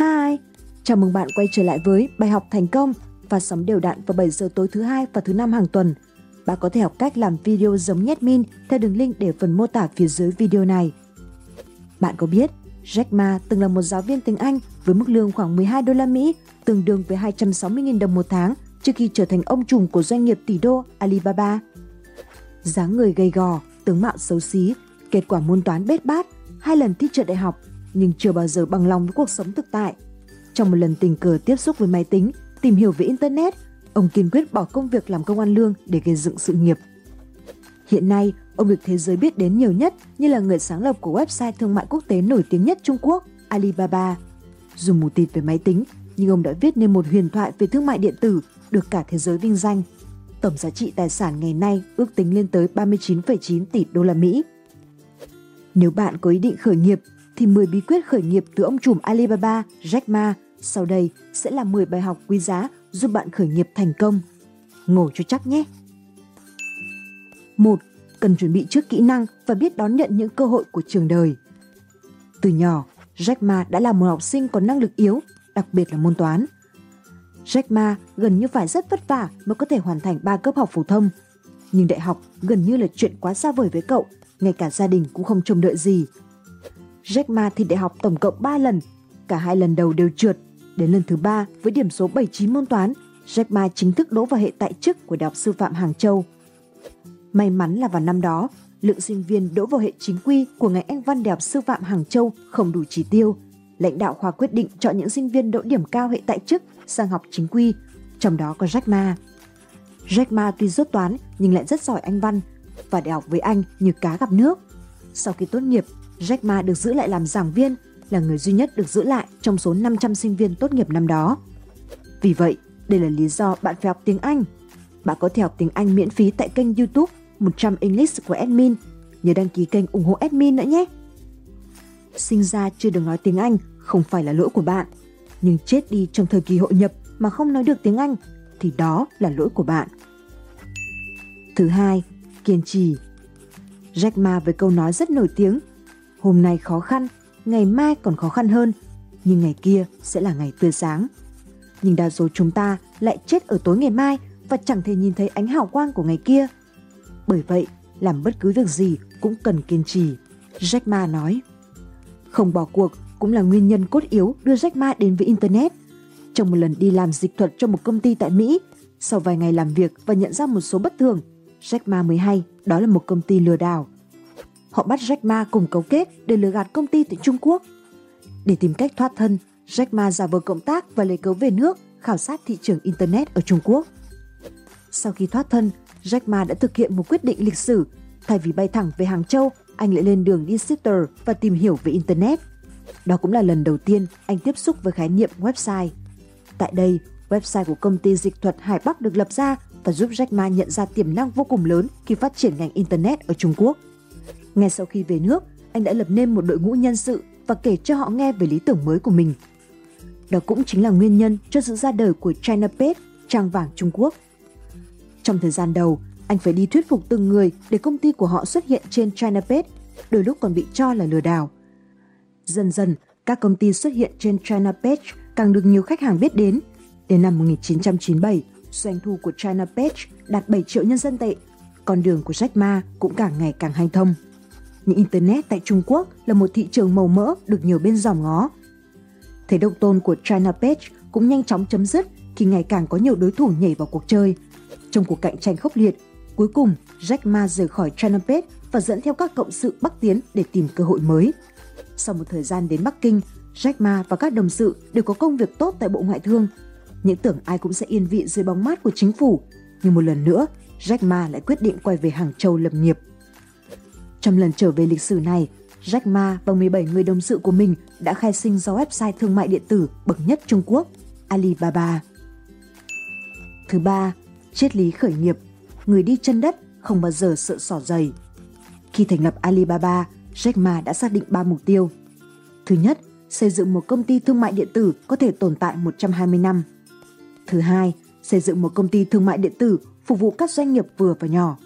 Hi, chào mừng bạn quay trở lại với bài học thành công và sóng đều đặn vào 7 giờ tối thứ hai và thứ năm hàng tuần. Bạn có thể học cách làm video giống min theo đường link để phần mô tả phía dưới video này. Bạn có biết Jack Ma từng là một giáo viên tiếng Anh với mức lương khoảng 12 đô la Mỹ, tương đương với 260.000 đồng một tháng trước khi trở thành ông trùm của doanh nghiệp tỷ đô Alibaba. dáng người gầy gò, tướng mạo xấu xí, kết quả môn toán bết bát, hai lần thi trượt đại học nhưng chưa bao giờ bằng lòng với cuộc sống thực tại. Trong một lần tình cờ tiếp xúc với máy tính, tìm hiểu về Internet, ông kiên quyết bỏ công việc làm công an lương để gây dựng sự nghiệp. Hiện nay, ông được thế giới biết đến nhiều nhất như là người sáng lập của website thương mại quốc tế nổi tiếng nhất Trung Quốc, Alibaba. Dù mù tịt về máy tính, nhưng ông đã viết nên một huyền thoại về thương mại điện tử được cả thế giới vinh danh. Tổng giá trị tài sản ngày nay ước tính lên tới 39,9 tỷ đô la Mỹ. Nếu bạn có ý định khởi nghiệp thì 10 bí quyết khởi nghiệp từ ông trùm Alibaba Jack Ma sau đây sẽ là 10 bài học quý giá giúp bạn khởi nghiệp thành công. Ngồi cho chắc nhé! 1. Cần chuẩn bị trước kỹ năng và biết đón nhận những cơ hội của trường đời. Từ nhỏ, Jack Ma đã là một học sinh có năng lực yếu, đặc biệt là môn toán. Jack Ma gần như phải rất vất vả mới có thể hoàn thành 3 cấp học phổ thông. Nhưng đại học gần như là chuyện quá xa vời với cậu, ngay cả gia đình cũng không trông đợi gì. Jack Ma thi đại học tổng cộng 3 lần, cả hai lần đầu đều trượt. Đến lần thứ ba với điểm số 79 môn toán, Jack Ma chính thức đỗ vào hệ tại chức của Đại học Sư phạm Hàng Châu. May mắn là vào năm đó, lượng sinh viên đỗ vào hệ chính quy của ngành Anh văn Đại học Sư phạm Hàng Châu không đủ chỉ tiêu. Lãnh đạo khoa quyết định chọn những sinh viên đỗ điểm cao hệ tại chức sang học chính quy, trong đó có Jack Ma. Jack Ma tuy rốt toán nhưng lại rất giỏi Anh văn và đại học với anh như cá gặp nước. Sau khi tốt nghiệp, Jack Ma được giữ lại làm giảng viên, là người duy nhất được giữ lại trong số 500 sinh viên tốt nghiệp năm đó. Vì vậy, đây là lý do bạn phải học tiếng Anh. Bạn có thể học tiếng Anh miễn phí tại kênh YouTube 100 English của admin. Nhớ đăng ký kênh ủng hộ admin nữa nhé. Sinh ra chưa được nói tiếng Anh không phải là lỗi của bạn, nhưng chết đi trong thời kỳ hội nhập mà không nói được tiếng Anh thì đó là lỗi của bạn. Thứ hai, kiên trì. Jack Ma với câu nói rất nổi tiếng Hôm nay khó khăn, ngày mai còn khó khăn hơn, nhưng ngày kia sẽ là ngày tươi sáng. Nhưng đa số chúng ta lại chết ở tối ngày mai và chẳng thể nhìn thấy ánh hào quang của ngày kia. Bởi vậy, làm bất cứ việc gì cũng cần kiên trì. Jack Ma nói. Không bỏ cuộc cũng là nguyên nhân cốt yếu đưa Jack Ma đến với Internet. Trong một lần đi làm dịch thuật cho một công ty tại Mỹ, sau vài ngày làm việc và nhận ra một số bất thường, Jack Ma mới hay đó là một công ty lừa đảo – họ bắt Jack Ma cùng cấu kết để lừa gạt công ty tại Trung Quốc. Để tìm cách thoát thân, Jack Ma giả vờ cộng tác và lấy cớ về nước khảo sát thị trường Internet ở Trung Quốc. Sau khi thoát thân, Jack Ma đã thực hiện một quyết định lịch sử. Thay vì bay thẳng về Hàng Châu, anh lại lên đường đi Sitter và tìm hiểu về Internet. Đó cũng là lần đầu tiên anh tiếp xúc với khái niệm website. Tại đây, website của công ty dịch thuật Hải Bắc được lập ra và giúp Jack Ma nhận ra tiềm năng vô cùng lớn khi phát triển ngành Internet ở Trung Quốc – ngay sau khi về nước, anh đã lập nên một đội ngũ nhân sự và kể cho họ nghe về lý tưởng mới của mình. Đó cũng chính là nguyên nhân cho sự ra đời của China Page, trang vàng Trung Quốc. Trong thời gian đầu, anh phải đi thuyết phục từng người để công ty của họ xuất hiện trên China Page, đôi lúc còn bị cho là lừa đảo. Dần dần, các công ty xuất hiện trên China Page càng được nhiều khách hàng biết đến. Đến năm 1997, doanh thu của China Page đạt 7 triệu nhân dân tệ. Con đường của Jack Ma cũng càng ngày càng hanh thông nhưng Internet tại Trung Quốc là một thị trường màu mỡ được nhiều bên dòm ngó. Thế độc tôn của China Page cũng nhanh chóng chấm dứt khi ngày càng có nhiều đối thủ nhảy vào cuộc chơi. Trong cuộc cạnh tranh khốc liệt, cuối cùng Jack Ma rời khỏi China Page và dẫn theo các cộng sự Bắc Tiến để tìm cơ hội mới. Sau một thời gian đến Bắc Kinh, Jack Ma và các đồng sự đều có công việc tốt tại Bộ Ngoại thương. Những tưởng ai cũng sẽ yên vị dưới bóng mát của chính phủ, nhưng một lần nữa, Jack Ma lại quyết định quay về Hàng Châu lập nghiệp. Trong lần trở về lịch sử này, Jack Ma và 17 người đồng sự của mình đã khai sinh ra website thương mại điện tử bậc nhất Trung Quốc, Alibaba. Thứ ba, triết lý khởi nghiệp, người đi chân đất không bao giờ sợ sỏ giày. Khi thành lập Alibaba, Jack Ma đã xác định 3 mục tiêu. Thứ nhất, xây dựng một công ty thương mại điện tử có thể tồn tại 120 năm. Thứ hai, xây dựng một công ty thương mại điện tử phục vụ các doanh nghiệp vừa và nhỏ.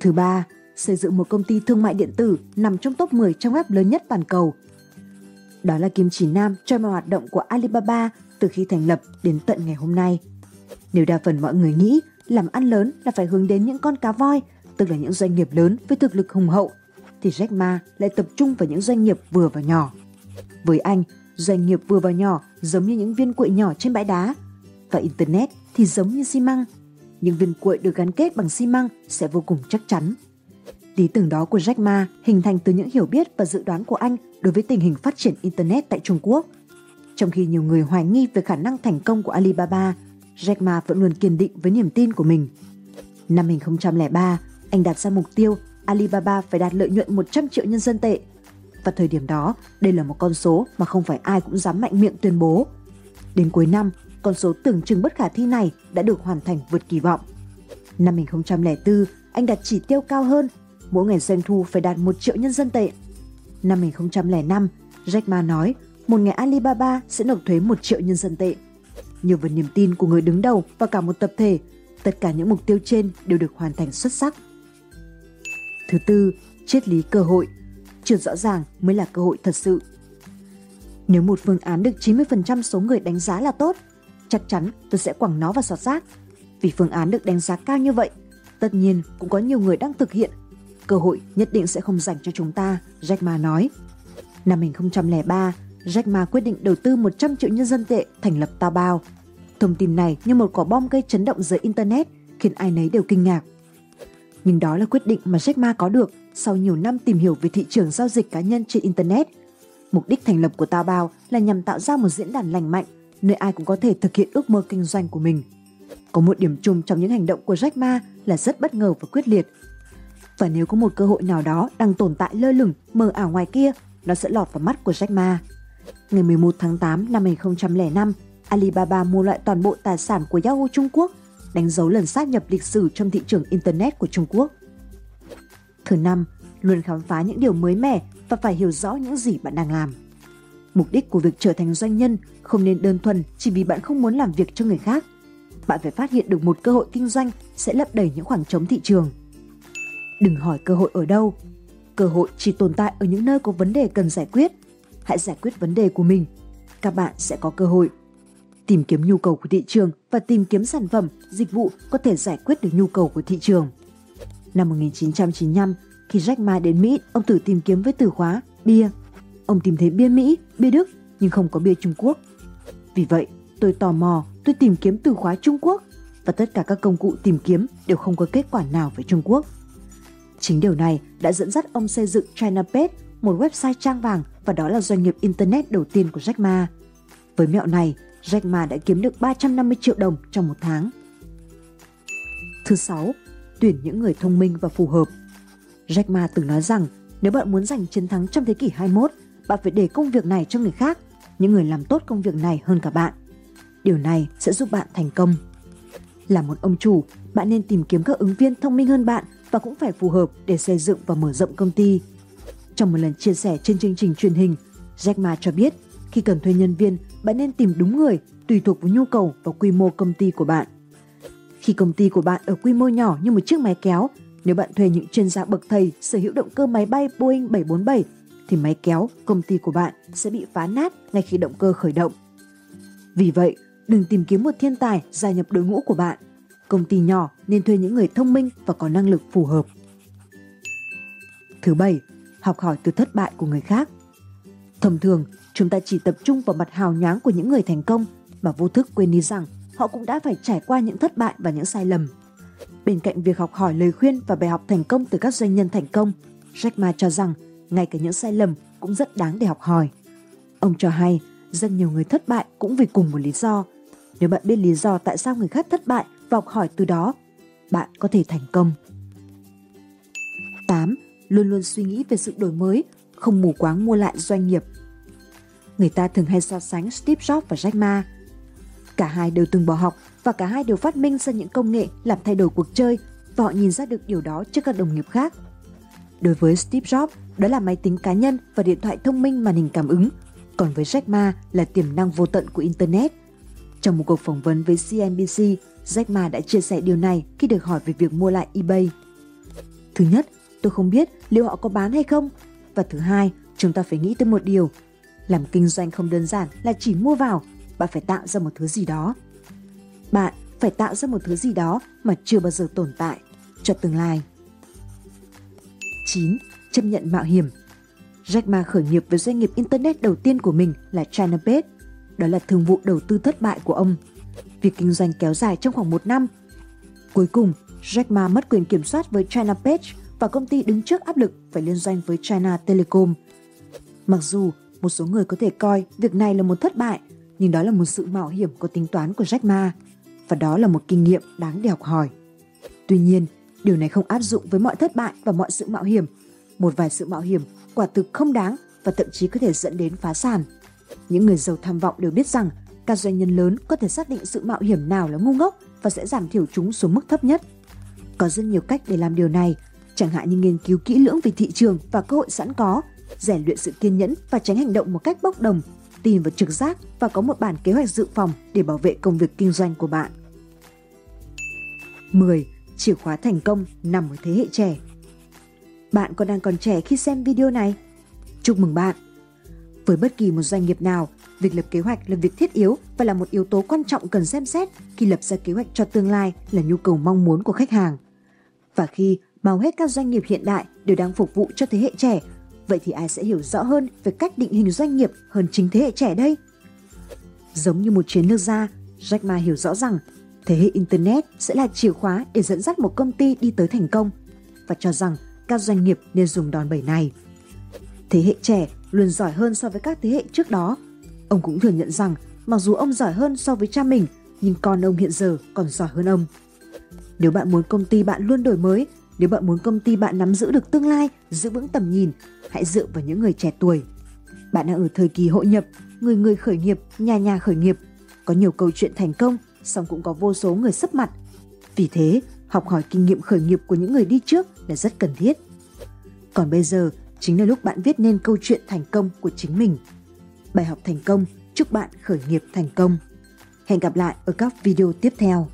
Thứ ba, xây dựng một công ty thương mại điện tử nằm trong top 10 trang web lớn nhất toàn cầu. Đó là kim chỉ nam cho mọi hoạt động của Alibaba từ khi thành lập đến tận ngày hôm nay. Nếu đa phần mọi người nghĩ làm ăn lớn là phải hướng đến những con cá voi, tức là những doanh nghiệp lớn với thực lực hùng hậu, thì Jack Ma lại tập trung vào những doanh nghiệp vừa và nhỏ. Với anh, doanh nghiệp vừa và nhỏ giống như những viên quậy nhỏ trên bãi đá, và Internet thì giống như xi măng. Những viên quậy được gắn kết bằng xi măng sẽ vô cùng chắc chắn. Lý tưởng đó của Jack Ma hình thành từ những hiểu biết và dự đoán của anh đối với tình hình phát triển Internet tại Trung Quốc. Trong khi nhiều người hoài nghi về khả năng thành công của Alibaba, Jack Ma vẫn luôn kiên định với niềm tin của mình. Năm 2003, anh đặt ra mục tiêu Alibaba phải đạt lợi nhuận 100 triệu nhân dân tệ. Và thời điểm đó, đây là một con số mà không phải ai cũng dám mạnh miệng tuyên bố. Đến cuối năm, con số tưởng chừng bất khả thi này đã được hoàn thành vượt kỳ vọng. Năm 2004, anh đặt chỉ tiêu cao hơn, mỗi ngày doanh thu phải đạt 1 triệu nhân dân tệ. Năm 2005, Jack Ma nói một ngày Alibaba sẽ nộp thuế 1 triệu nhân dân tệ. Nhờ vào niềm tin của người đứng đầu và cả một tập thể, tất cả những mục tiêu trên đều được hoàn thành xuất sắc. Thứ tư, triết lý cơ hội. Chưa rõ ràng mới là cơ hội thật sự. Nếu một phương án được 90% số người đánh giá là tốt, chắc chắn tôi sẽ quẳng nó vào sọt rác. Vì phương án được đánh giá cao như vậy, tất nhiên cũng có nhiều người đang thực hiện. Cơ hội nhất định sẽ không dành cho chúng ta, Jack Ma nói. Năm 2003, Jack Ma quyết định đầu tư 100 triệu nhân dân tệ thành lập Taobao. Thông tin này như một quả bom gây chấn động giới Internet khiến ai nấy đều kinh ngạc. Nhưng đó là quyết định mà Jack Ma có được sau nhiều năm tìm hiểu về thị trường giao dịch cá nhân trên Internet. Mục đích thành lập của Taobao là nhằm tạo ra một diễn đàn lành mạnh nơi ai cũng có thể thực hiện ước mơ kinh doanh của mình. Có một điểm chung trong những hành động của Jack Ma là rất bất ngờ và quyết liệt. Và nếu có một cơ hội nào đó đang tồn tại lơ lửng, mờ ảo ngoài kia, nó sẽ lọt vào mắt của Jack Ma. Ngày 11 tháng 8 năm 2005, Alibaba mua lại toàn bộ tài sản của Yahoo Trung Quốc, đánh dấu lần sát nhập lịch sử trong thị trường Internet của Trung Quốc. Thứ năm, luôn khám phá những điều mới mẻ và phải hiểu rõ những gì bạn đang làm. Mục đích của việc trở thành doanh nhân không nên đơn thuần chỉ vì bạn không muốn làm việc cho người khác. Bạn phải phát hiện được một cơ hội kinh doanh sẽ lấp đầy những khoảng trống thị trường. Đừng hỏi cơ hội ở đâu. Cơ hội chỉ tồn tại ở những nơi có vấn đề cần giải quyết. Hãy giải quyết vấn đề của mình. Các bạn sẽ có cơ hội. Tìm kiếm nhu cầu của thị trường và tìm kiếm sản phẩm, dịch vụ có thể giải quyết được nhu cầu của thị trường. Năm 1995, khi Jack Ma đến Mỹ, ông thử tìm kiếm với từ khóa bia Ông tìm thấy bia Mỹ, bia Đức nhưng không có bia Trung Quốc. Vì vậy, tôi tò mò, tôi tìm kiếm từ khóa Trung Quốc và tất cả các công cụ tìm kiếm đều không có kết quả nào về Trung Quốc. Chính điều này đã dẫn dắt ông xây dựng ChinaPage, một website trang vàng và đó là doanh nghiệp Internet đầu tiên của Jack Ma. Với mẹo này, Jack Ma đã kiếm được 350 triệu đồng trong một tháng. Thứ sáu, tuyển những người thông minh và phù hợp. Jack Ma từng nói rằng nếu bạn muốn giành chiến thắng trong thế kỷ 21, bạn phải để công việc này cho người khác, những người làm tốt công việc này hơn cả bạn. Điều này sẽ giúp bạn thành công. Là một ông chủ, bạn nên tìm kiếm các ứng viên thông minh hơn bạn và cũng phải phù hợp để xây dựng và mở rộng công ty. Trong một lần chia sẻ trên chương trình truyền hình, Jack Ma cho biết khi cần thuê nhân viên, bạn nên tìm đúng người tùy thuộc vào nhu cầu và quy mô công ty của bạn. Khi công ty của bạn ở quy mô nhỏ như một chiếc máy kéo, nếu bạn thuê những chuyên gia bậc thầy sở hữu động cơ máy bay Boeing 747 thì máy kéo công ty của bạn sẽ bị phá nát ngay khi động cơ khởi động. Vì vậy, đừng tìm kiếm một thiên tài gia nhập đội ngũ của bạn. Công ty nhỏ nên thuê những người thông minh và có năng lực phù hợp. Thứ bảy, học hỏi từ thất bại của người khác. Thông thường, chúng ta chỉ tập trung vào mặt hào nhoáng của những người thành công mà vô thức quên đi rằng họ cũng đã phải trải qua những thất bại và những sai lầm. Bên cạnh việc học hỏi lời khuyên và bài học thành công từ các doanh nhân thành công, Jack Ma cho rằng ngay cả những sai lầm cũng rất đáng để học hỏi. Ông cho hay, rất nhiều người thất bại cũng vì cùng một lý do. Nếu bạn biết lý do tại sao người khác thất bại và học hỏi từ đó, bạn có thể thành công. 8. Luôn luôn suy nghĩ về sự đổi mới, không mù quáng mua lại doanh nghiệp. Người ta thường hay so sánh Steve Jobs và Jack Ma. Cả hai đều từng bỏ học và cả hai đều phát minh ra những công nghệ làm thay đổi cuộc chơi và họ nhìn ra được điều đó trước các đồng nghiệp khác. Đối với Steve Jobs, đó là máy tính cá nhân và điện thoại thông minh màn hình cảm ứng, còn với Jack Ma là tiềm năng vô tận của Internet. Trong một cuộc phỏng vấn với CNBC, Jack Ma đã chia sẻ điều này khi được hỏi về việc mua lại eBay. Thứ nhất, tôi không biết liệu họ có bán hay không. Và thứ hai, chúng ta phải nghĩ tới một điều. Làm kinh doanh không đơn giản là chỉ mua vào, bạn phải tạo ra một thứ gì đó. Bạn phải tạo ra một thứ gì đó mà chưa bao giờ tồn tại cho tương lai. 9. Chấp nhận mạo hiểm Jack Ma khởi nghiệp với doanh nghiệp Internet đầu tiên của mình là ChinaBase. Đó là thương vụ đầu tư thất bại của ông. Việc kinh doanh kéo dài trong khoảng một năm. Cuối cùng, Jack Ma mất quyền kiểm soát với China Page và công ty đứng trước áp lực phải liên doanh với China Telecom. Mặc dù một số người có thể coi việc này là một thất bại, nhưng đó là một sự mạo hiểm có tính toán của Jack Ma và đó là một kinh nghiệm đáng để học hỏi. Tuy nhiên, điều này không áp dụng với mọi thất bại và mọi sự mạo hiểm. Một vài sự mạo hiểm quả thực không đáng và thậm chí có thể dẫn đến phá sản. Những người giàu tham vọng đều biết rằng các doanh nhân lớn có thể xác định sự mạo hiểm nào là ngu ngốc và sẽ giảm thiểu chúng xuống mức thấp nhất. Có rất nhiều cách để làm điều này, chẳng hạn như nghiên cứu kỹ lưỡng về thị trường và cơ hội sẵn có, rèn luyện sự kiên nhẫn và tránh hành động một cách bốc đồng, tin vào trực giác và có một bản kế hoạch dự phòng để bảo vệ công việc kinh doanh của bạn. 10. Chìa khóa thành công nằm ở thế hệ trẻ. Bạn còn đang còn trẻ khi xem video này? Chúc mừng bạn! Với bất kỳ một doanh nghiệp nào, việc lập kế hoạch là việc thiết yếu và là một yếu tố quan trọng cần xem xét khi lập ra kế hoạch cho tương lai là nhu cầu mong muốn của khách hàng. Và khi hầu hết các doanh nghiệp hiện đại đều đang phục vụ cho thế hệ trẻ, vậy thì ai sẽ hiểu rõ hơn về cách định hình doanh nghiệp hơn chính thế hệ trẻ đây? Giống như một chiến lược gia, Jack Ma hiểu rõ rằng thế hệ Internet sẽ là chìa khóa để dẫn dắt một công ty đi tới thành công và cho rằng các doanh nghiệp nên dùng đòn bẩy này. Thế hệ trẻ luôn giỏi hơn so với các thế hệ trước đó. Ông cũng thừa nhận rằng mặc dù ông giỏi hơn so với cha mình, nhưng con ông hiện giờ còn giỏi hơn ông. Nếu bạn muốn công ty bạn luôn đổi mới, nếu bạn muốn công ty bạn nắm giữ được tương lai, giữ vững tầm nhìn, hãy dựa vào những người trẻ tuổi. Bạn đang ở thời kỳ hội nhập, người người khởi nghiệp, nhà nhà khởi nghiệp. Có nhiều câu chuyện thành công, song cũng có vô số người sấp mặt. Vì thế, học hỏi kinh nghiệm khởi nghiệp của những người đi trước là rất cần thiết. Còn bây giờ, chính là lúc bạn viết nên câu chuyện thành công của chính mình. Bài học thành công, chúc bạn khởi nghiệp thành công. Hẹn gặp lại ở các video tiếp theo.